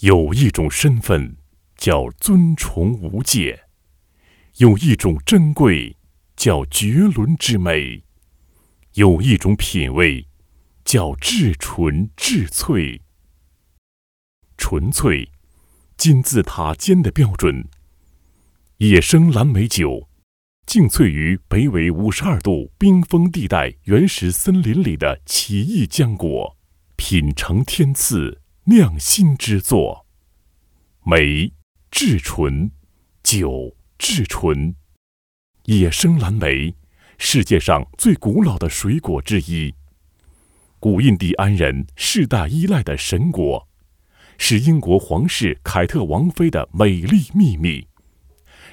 有一种身份叫尊崇无界，有一种珍贵叫绝伦之美，有一种品味叫至纯至粹。纯粹，金字塔尖的标准。野生蓝莓酒，静萃于北纬五十二度冰封地带原始森林里的奇异浆果，品尝天赐，酿心之作。美至纯，酒至纯。野生蓝莓，世界上最古老的水果之一，古印第安人世代依赖的神果。是英国皇室凯特王妃的美丽秘密，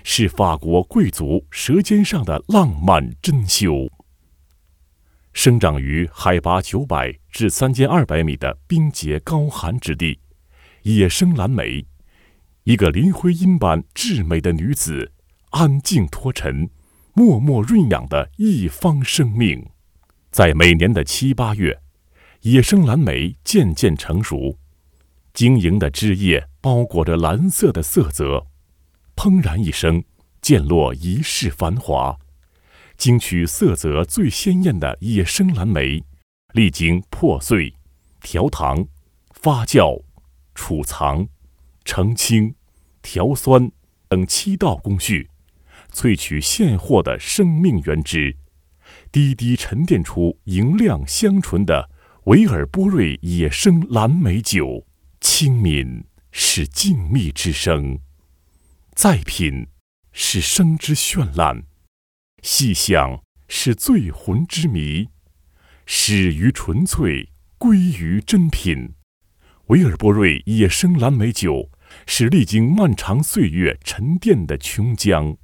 是法国贵族舌尖上的浪漫珍馐。生长于海拔九百至三千二百米的冰洁高寒之地，野生蓝莓，一个林徽因般至美的女子，安静脱尘，默默润养的一方生命，在每年的七八月，野生蓝莓渐渐成熟。晶莹的枝叶包裹着蓝色的色泽，砰然一声，溅落一世繁华。经取色泽最鲜艳的野生蓝莓，历经破碎、调糖、发酵、储藏、澄清、调酸等七道工序，萃取现货的生命原汁，滴滴沉淀出莹亮香醇的维尔波瑞野生蓝莓酒。清敏是静谧之声，再品是生之绚烂，细想是醉魂之谜，始于纯粹，归于珍品。维尔波瑞野生蓝莓酒是历经漫长岁月沉淀的琼浆，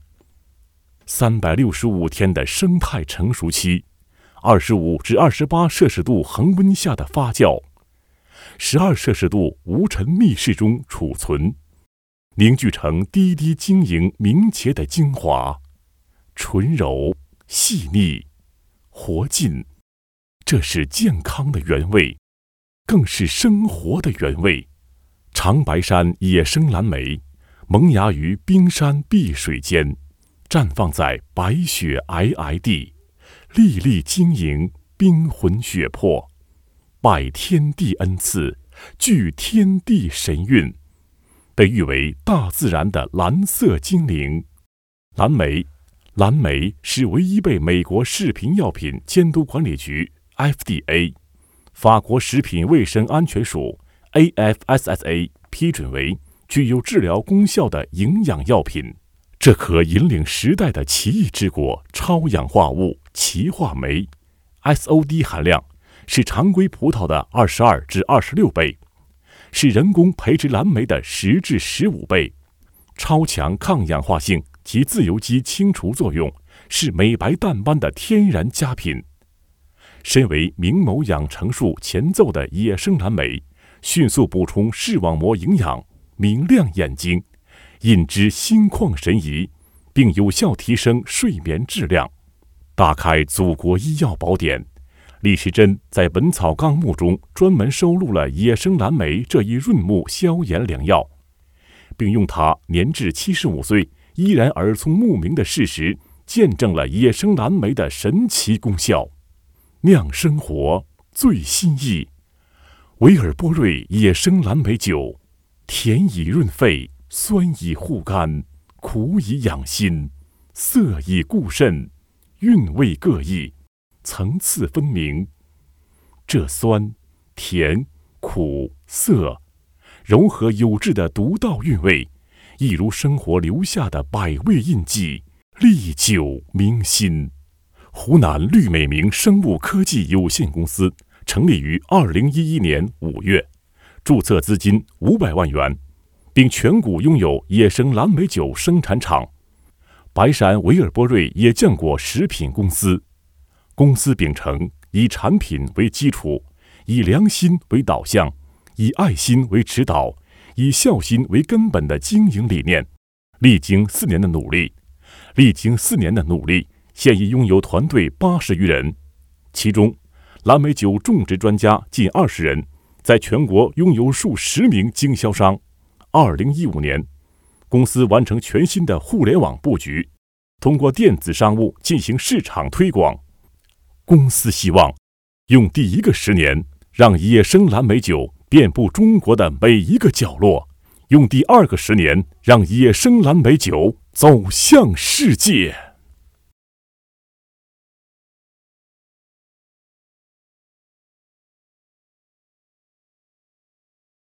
三百六十五天的生态成熟期，二十五至二十八摄氏度恒温下的发酵。十二摄氏度无尘密室中储存，凝聚成滴滴晶莹明洁的精华，纯柔细腻，活劲。这是健康的原味，更是生活的原味。长白山野生蓝莓，萌芽于冰山碧水间，绽放在白雪皑皑地，粒粒晶莹，冰魂血魄。拜天地恩赐，具天地神韵，被誉为大自然的蓝色精灵。蓝莓，蓝莓是唯一被美国食品药品监督管理局 （FDA）、法国食品卫生安全署 （AFSSA） 批准为具有治疗功效的营养药品。这颗引领时代的奇异之果——超氧化物歧化酶 （SOD） 含量。是常规葡萄的二十二至二十六倍，是人工培植蓝莓的十至十五倍，超强抗氧化性及自由基清除作用，是美白淡斑的天然佳品。身为明眸养成术前奏的野生蓝莓，迅速补充视网膜营养，明亮眼睛，引之心旷神怡，并有效提升睡眠质量，打开祖国医药宝典。李时珍在《本草纲目》中专门收录了野生蓝莓这一润目消炎良药，并用它年至七十五岁依然耳聪目明的事实，见证了野生蓝莓的神奇功效。酿生活最心意，维尔波瑞野生蓝莓酒，甜以润肺，酸以护肝，苦以养心，涩以固肾，韵味各异。层次分明，这酸、甜、苦、涩，柔和有致的独到韵味，一如生活留下的百味印记，历久铭心。湖南绿美明生物科技有限公司成立于二零一一年五月，注册资金五百万元，并全股拥有野生蓝莓酒生产厂白山维尔波瑞野浆果食品公司。公司秉承以产品为基础、以良心为导向、以爱心为指导、以孝心为根本的经营理念，历经四年的努力，历经四年的努力，现已拥有团队八十余人，其中蓝莓酒种植专家近二十人，在全国拥有数十名经销商，二零一五年，公司完成全新的互联网布局，通过电子商务进行市场推广。公司希望用第一个十年让野生蓝莓酒遍布中国的每一个角落，用第二个十年让野生蓝莓酒走向世界。